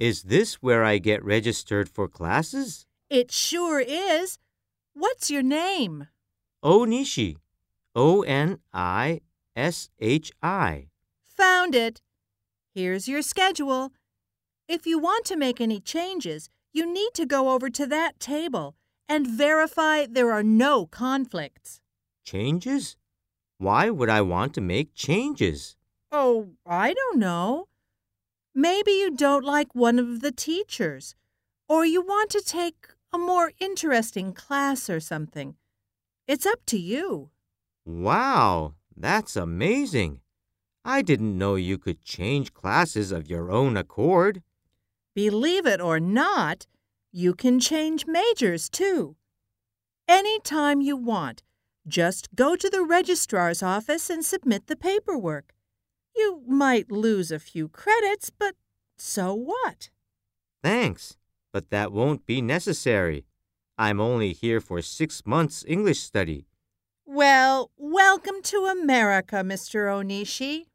Is this where I get registered for classes? It sure is. What's your name? Onishi. O N I S H I. Found it. Here's your schedule. If you want to make any changes, you need to go over to that table and verify there are no conflicts. Changes? Why would I want to make changes? Oh, I don't know. Maybe you don't like one of the teachers, or you want to take a more interesting class or something. It's up to you. Wow, that's amazing. I didn't know you could change classes of your own accord. Believe it or not, you can change majors too. Any time you want, just go to the registrar's office and submit the paperwork. You might lose a few credits, but so what? Thanks, but that won't be necessary. I'm only here for six months English study. Well, welcome to America, Mr. Onishi.